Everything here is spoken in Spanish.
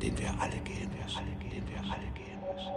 den wir alle gehen müssen. Den wir alle gehen müssen.